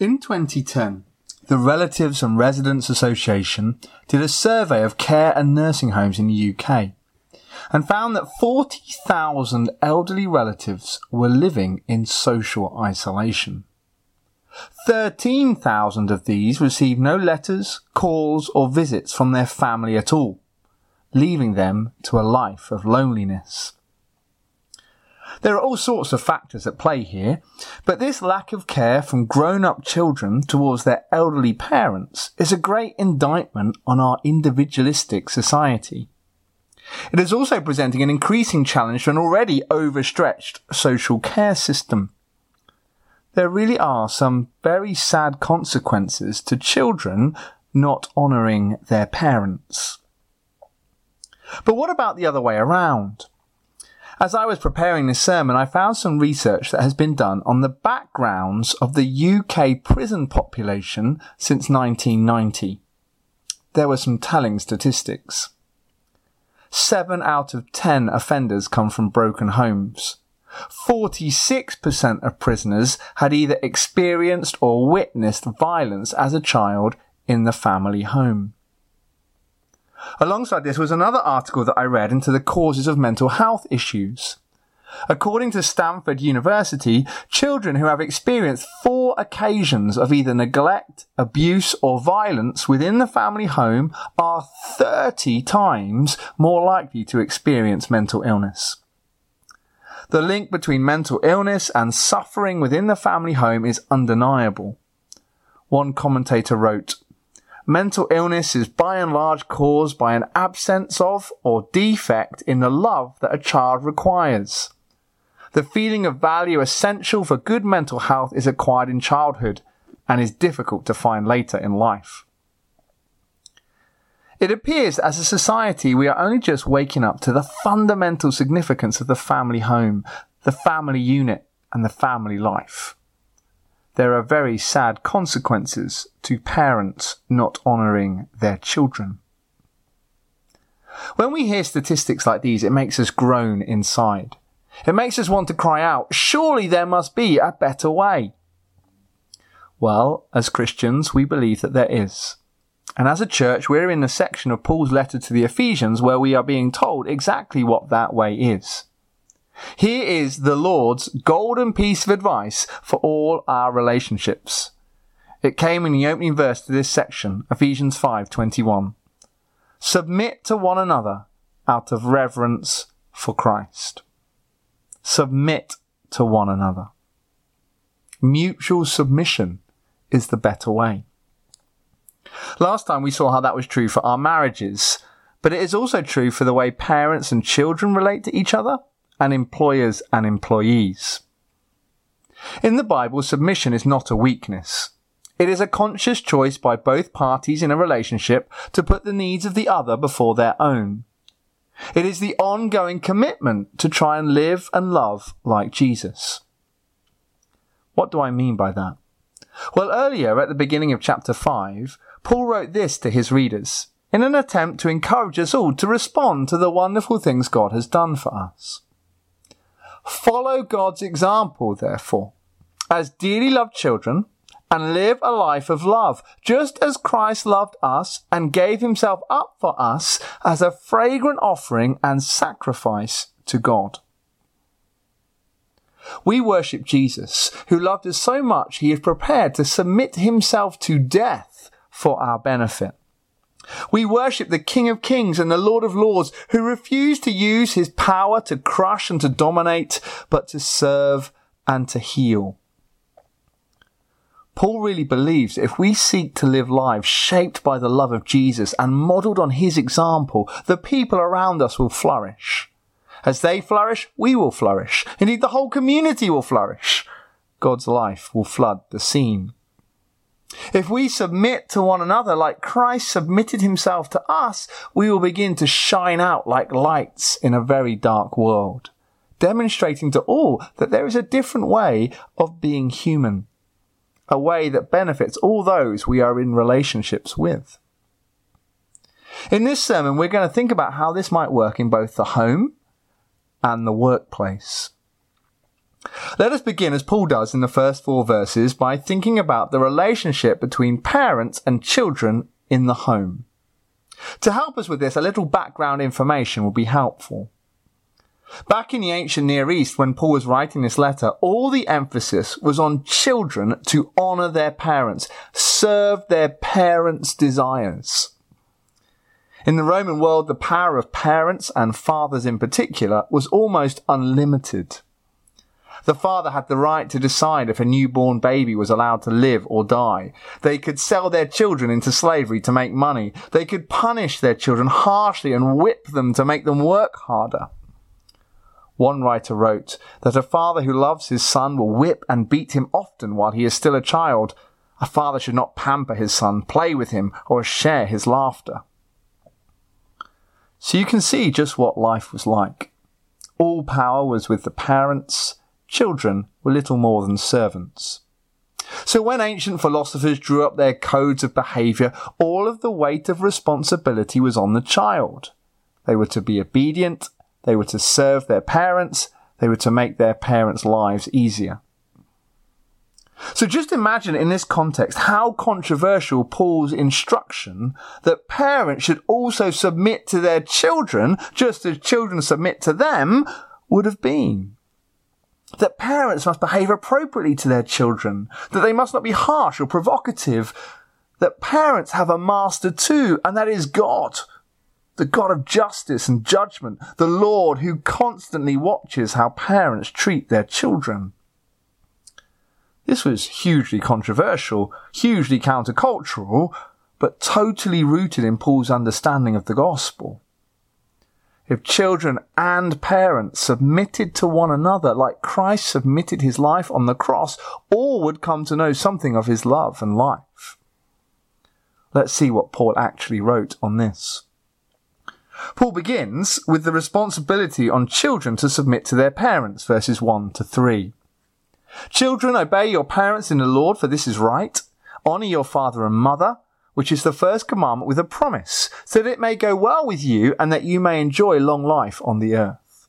In 2010, the Relatives and Residents Association did a survey of care and nursing homes in the UK and found that 40,000 elderly relatives were living in social isolation. 13,000 of these received no letters, calls, or visits from their family at all, leaving them to a life of loneliness. There are all sorts of factors at play here, but this lack of care from grown up children towards their elderly parents is a great indictment on our individualistic society. It is also presenting an increasing challenge to an already overstretched social care system. There really are some very sad consequences to children not honouring their parents. But what about the other way around? As I was preparing this sermon, I found some research that has been done on the backgrounds of the UK prison population since 1990. There were some telling statistics. Seven out of ten offenders come from broken homes. 46% of prisoners had either experienced or witnessed violence as a child in the family home. Alongside this was another article that I read into the causes of mental health issues. According to Stanford University, children who have experienced four occasions of either neglect, abuse, or violence within the family home are 30 times more likely to experience mental illness. The link between mental illness and suffering within the family home is undeniable. One commentator wrote, Mental illness is by and large caused by an absence of or defect in the love that a child requires. The feeling of value essential for good mental health is acquired in childhood and is difficult to find later in life. It appears as a society we are only just waking up to the fundamental significance of the family home, the family unit, and the family life there are very sad consequences to parents not honouring their children. When we hear statistics like these, it makes us groan inside. It makes us want to cry out, surely there must be a better way. Well, as Christians, we believe that there is. And as a church, we're in the section of Paul's letter to the Ephesians where we are being told exactly what that way is. Here is the Lord's golden piece of advice for all our relationships. It came in the opening verse to this section, Ephesians 5:21. Submit to one another out of reverence for Christ. Submit to one another. Mutual submission is the better way. Last time we saw how that was true for our marriages, but it is also true for the way parents and children relate to each other and employers and employees. In the Bible, submission is not a weakness. It is a conscious choice by both parties in a relationship to put the needs of the other before their own. It is the ongoing commitment to try and live and love like Jesus. What do I mean by that? Well, earlier at the beginning of chapter 5, Paul wrote this to his readers in an attempt to encourage us all to respond to the wonderful things God has done for us. Follow God's example, therefore, as dearly loved children, and live a life of love, just as Christ loved us and gave himself up for us as a fragrant offering and sacrifice to God. We worship Jesus, who loved us so much he is prepared to submit himself to death for our benefit. We worship the King of Kings and the Lord of Lords who refused to use his power to crush and to dominate, but to serve and to heal. Paul really believes that if we seek to live lives shaped by the love of Jesus and modelled on his example, the people around us will flourish. As they flourish, we will flourish. Indeed, the whole community will flourish. God's life will flood the scene. If we submit to one another like Christ submitted himself to us, we will begin to shine out like lights in a very dark world, demonstrating to all that there is a different way of being human, a way that benefits all those we are in relationships with. In this sermon, we're going to think about how this might work in both the home and the workplace. Let us begin, as Paul does in the first four verses, by thinking about the relationship between parents and children in the home. To help us with this, a little background information will be helpful. Back in the ancient Near East, when Paul was writing this letter, all the emphasis was on children to honor their parents, serve their parents' desires. In the Roman world, the power of parents and fathers in particular was almost unlimited. The father had the right to decide if a newborn baby was allowed to live or die. They could sell their children into slavery to make money. They could punish their children harshly and whip them to make them work harder. One writer wrote that a father who loves his son will whip and beat him often while he is still a child. A father should not pamper his son, play with him, or share his laughter. So you can see just what life was like. All power was with the parents, children were little more than servants. So when ancient philosophers drew up their codes of behavior, all of the weight of responsibility was on the child. They were to be obedient, they were to serve their parents, they were to make their parents' lives easier. So just imagine in this context how controversial Paul's instruction that parents should also submit to their children just as children submit to them would have been that parents must behave appropriately to their children, that they must not be harsh or provocative, that parents have a master too, and that is God, the God of justice and judgment, the Lord who constantly watches how parents treat their children. This was hugely controversial, hugely countercultural, but totally rooted in Paul's understanding of the gospel if children and parents submitted to one another like Christ submitted his life on the cross, all would come to know something of his love and life. Let's see what Paul actually wrote on this. Paul begins with the responsibility on children to submit to their parents, verses 1 to 3. Children, obey your parents in the Lord, for this is right. Honor your father and mother which is the first commandment with a promise, so that it may go well with you and that you may enjoy long life on the earth.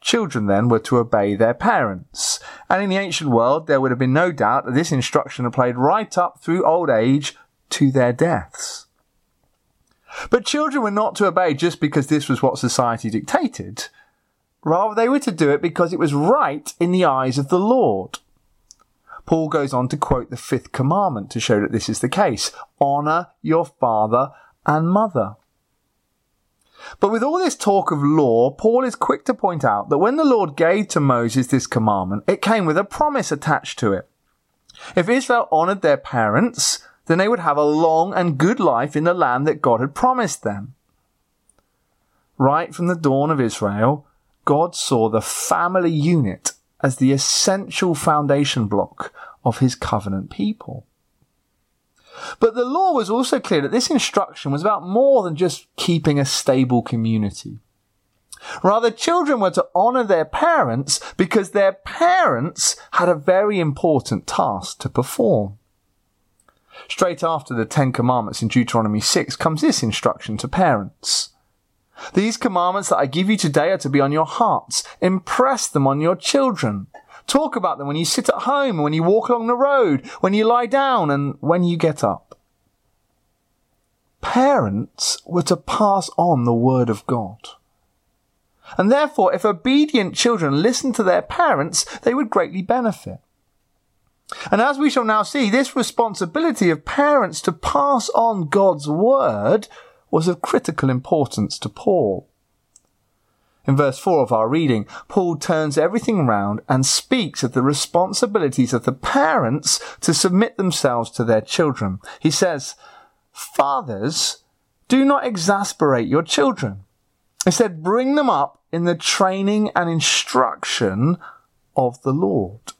Children then were to obey their parents, and in the ancient world there would have been no doubt that this instruction applied right up through old age to their deaths. But children were not to obey just because this was what society dictated. Rather, they were to do it because it was right in the eyes of the Lord. Paul goes on to quote the fifth commandment to show that this is the case. Honor your father and mother. But with all this talk of law, Paul is quick to point out that when the Lord gave to Moses this commandment, it came with a promise attached to it. If Israel honored their parents, then they would have a long and good life in the land that God had promised them. Right from the dawn of Israel, God saw the family unit as the essential foundation block of his covenant people. But the law was also clear that this instruction was about more than just keeping a stable community. Rather, children were to honor their parents because their parents had a very important task to perform. Straight after the Ten Commandments in Deuteronomy 6 comes this instruction to parents. These commandments that I give you today are to be on your hearts. Impress them on your children. Talk about them when you sit at home, when you walk along the road, when you lie down, and when you get up. Parents were to pass on the word of God. And therefore, if obedient children listened to their parents, they would greatly benefit. And as we shall now see, this responsibility of parents to pass on God's word was of critical importance to Paul. In verse 4 of our reading, Paul turns everything round and speaks of the responsibilities of the parents to submit themselves to their children. He says, Fathers, do not exasperate your children. Instead, bring them up in the training and instruction of the Lord.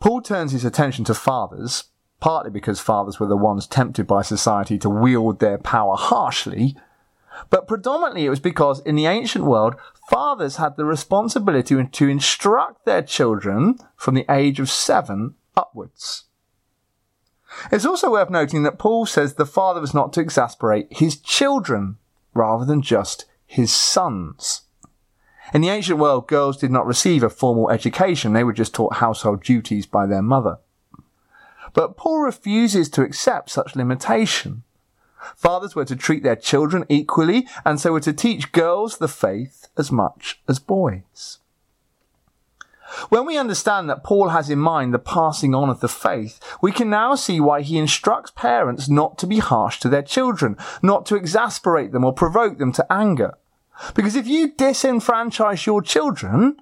Paul turns his attention to fathers partly because fathers were the ones tempted by society to wield their power harshly, but predominantly it was because in the ancient world, fathers had the responsibility to instruct their children from the age of seven upwards. It's also worth noting that Paul says the father was not to exasperate his children rather than just his sons. In the ancient world, girls did not receive a formal education. They were just taught household duties by their mother. But Paul refuses to accept such limitation. Fathers were to treat their children equally, and so were to teach girls the faith as much as boys. When we understand that Paul has in mind the passing on of the faith, we can now see why he instructs parents not to be harsh to their children, not to exasperate them or provoke them to anger. Because if you disenfranchise your children,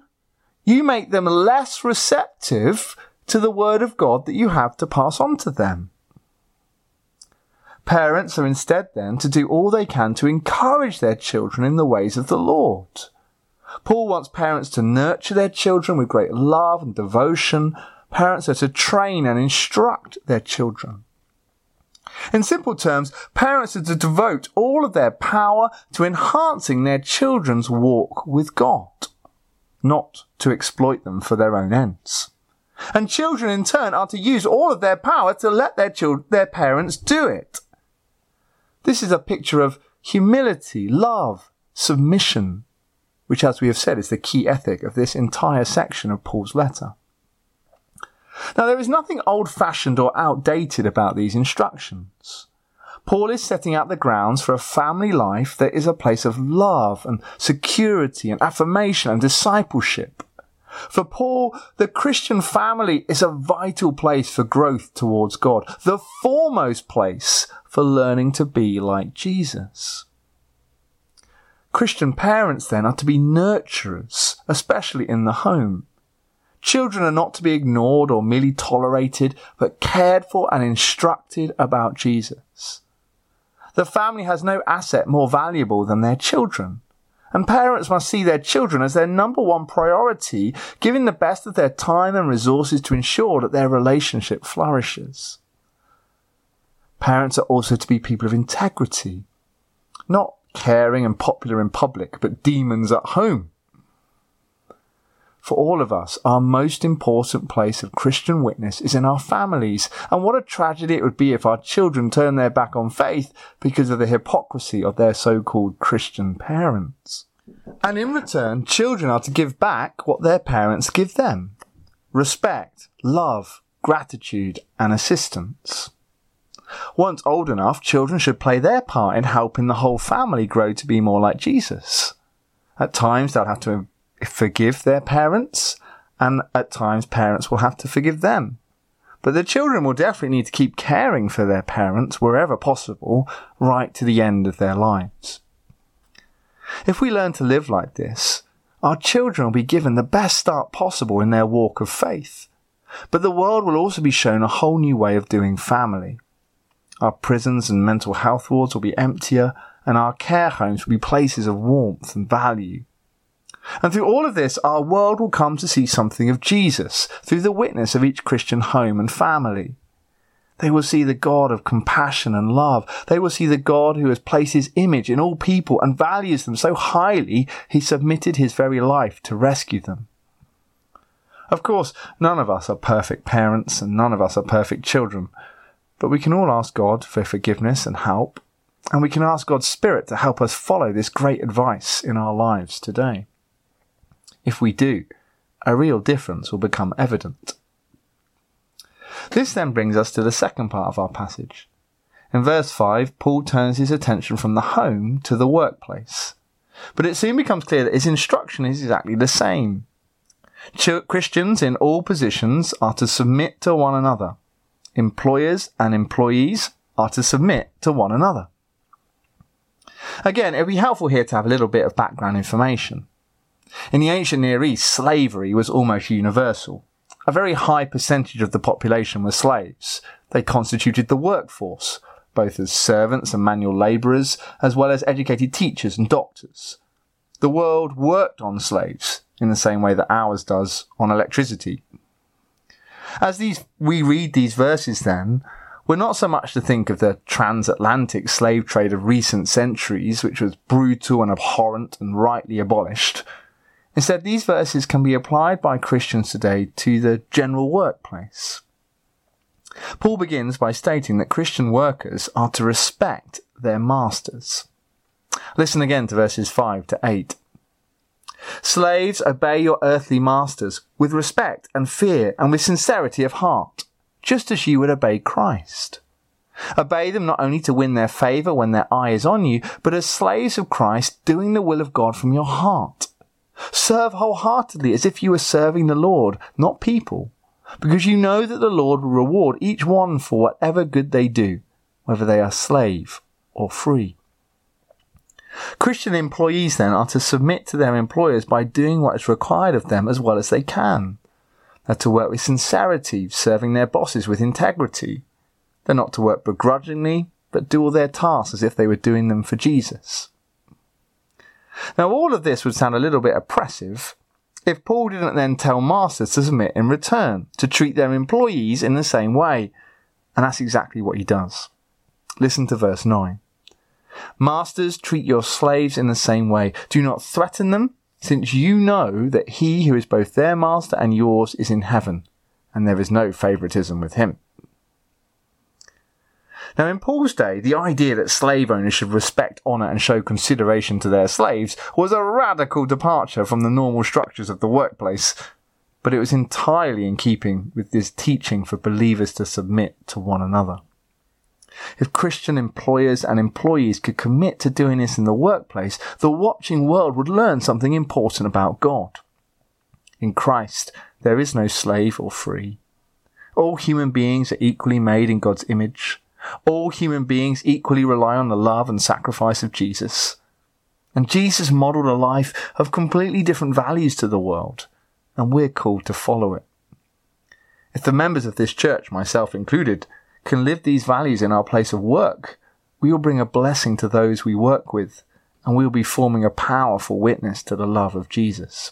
you make them less receptive to the word of God that you have to pass on to them. Parents are instead then to do all they can to encourage their children in the ways of the Lord. Paul wants parents to nurture their children with great love and devotion. Parents are to train and instruct their children. In simple terms, parents are to devote all of their power to enhancing their children's walk with God, not to exploit them for their own ends. And children in turn are to use all of their power to let their children, their parents do it. This is a picture of humility, love, submission, which, as we have said, is the key ethic of this entire section of Paul's letter. Now, there is nothing old fashioned or outdated about these instructions. Paul is setting out the grounds for a family life that is a place of love and security and affirmation and discipleship. For Paul, the Christian family is a vital place for growth towards God, the foremost place for learning to be like Jesus. Christian parents then are to be nurturers, especially in the home. Children are not to be ignored or merely tolerated, but cared for and instructed about Jesus. The family has no asset more valuable than their children. And parents must see their children as their number one priority, giving the best of their time and resources to ensure that their relationship flourishes. Parents are also to be people of integrity, not caring and popular in public, but demons at home. For all of us, our most important place of Christian witness is in our families. And what a tragedy it would be if our children turn their back on faith because of the hypocrisy of their so-called Christian parents. And in return, children are to give back what their parents give them. Respect, love, gratitude, and assistance. Once old enough, children should play their part in helping the whole family grow to be more like Jesus. At times, they'll have to forgive their parents, and at times, parents will have to forgive them. But the children will definitely need to keep caring for their parents wherever possible, right to the end of their lives. If we learn to live like this, our children will be given the best start possible in their walk of faith. But the world will also be shown a whole new way of doing family. Our prisons and mental health wards will be emptier, and our care homes will be places of warmth and value. And through all of this, our world will come to see something of Jesus through the witness of each Christian home and family. They will see the God of compassion and love. They will see the God who has placed his image in all people and values them so highly he submitted his very life to rescue them. Of course, none of us are perfect parents and none of us are perfect children, but we can all ask God for forgiveness and help, and we can ask God's Spirit to help us follow this great advice in our lives today. If we do, a real difference will become evident. This then brings us to the second part of our passage. In verse 5, Paul turns his attention from the home to the workplace. But it soon becomes clear that his instruction is exactly the same. Christians in all positions are to submit to one another. Employers and employees are to submit to one another. Again, it would be helpful here to have a little bit of background information. In the ancient Near East, slavery was almost universal. A very high percentage of the population were slaves. They constituted the workforce, both as servants and manual labourers, as well as educated teachers and doctors. The world worked on slaves in the same way that ours does on electricity. As these, we read these verses then, we're not so much to think of the transatlantic slave trade of recent centuries, which was brutal and abhorrent and rightly abolished, Instead, these verses can be applied by Christians today to the general workplace. Paul begins by stating that Christian workers are to respect their masters. Listen again to verses 5 to 8. Slaves, obey your earthly masters with respect and fear and with sincerity of heart, just as you would obey Christ. Obey them not only to win their favour when their eye is on you, but as slaves of Christ, doing the will of God from your heart. Serve wholeheartedly as if you were serving the Lord, not people, because you know that the Lord will reward each one for whatever good they do, whether they are slave or free. Christian employees then are to submit to their employers by doing what is required of them as well as they can. They're to work with sincerity, serving their bosses with integrity. They're not to work begrudgingly, but do all their tasks as if they were doing them for Jesus. Now, all of this would sound a little bit oppressive if Paul didn't then tell masters to submit in return, to treat their employees in the same way. And that's exactly what he does. Listen to verse 9. Masters, treat your slaves in the same way. Do not threaten them, since you know that he who is both their master and yours is in heaven, and there is no favoritism with him. Now, in Paul's day, the idea that slave owners should respect, honour, and show consideration to their slaves was a radical departure from the normal structures of the workplace, but it was entirely in keeping with this teaching for believers to submit to one another. If Christian employers and employees could commit to doing this in the workplace, the watching world would learn something important about God. In Christ, there is no slave or free. All human beings are equally made in God's image. All human beings equally rely on the love and sacrifice of Jesus. And Jesus modeled a life of completely different values to the world, and we're called to follow it. If the members of this church, myself included, can live these values in our place of work, we will bring a blessing to those we work with, and we will be forming a powerful witness to the love of Jesus.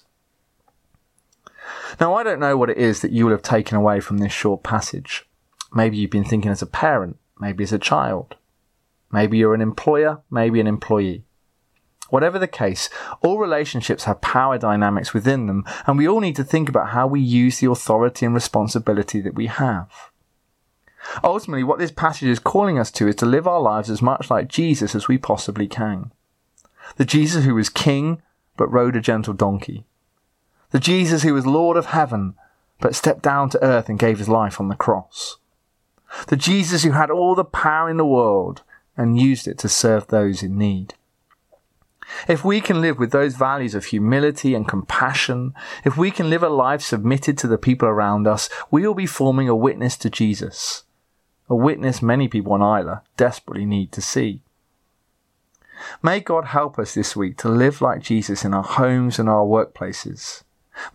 Now, I don't know what it is that you will have taken away from this short passage. Maybe you've been thinking as a parent, maybe as a child. Maybe you're an employer, maybe an employee. Whatever the case, all relationships have power dynamics within them, and we all need to think about how we use the authority and responsibility that we have. Ultimately, what this passage is calling us to is to live our lives as much like Jesus as we possibly can. The Jesus who was king, but rode a gentle donkey. The Jesus who was Lord of heaven, but stepped down to earth and gave his life on the cross. The Jesus who had all the power in the world and used it to serve those in need. If we can live with those values of humility and compassion, if we can live a life submitted to the people around us, we will be forming a witness to Jesus. A witness many people on Islay desperately need to see. May God help us this week to live like Jesus in our homes and our workplaces.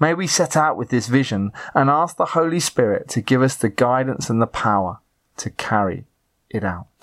May we set out with this vision and ask the Holy Spirit to give us the guidance and the power to carry it out.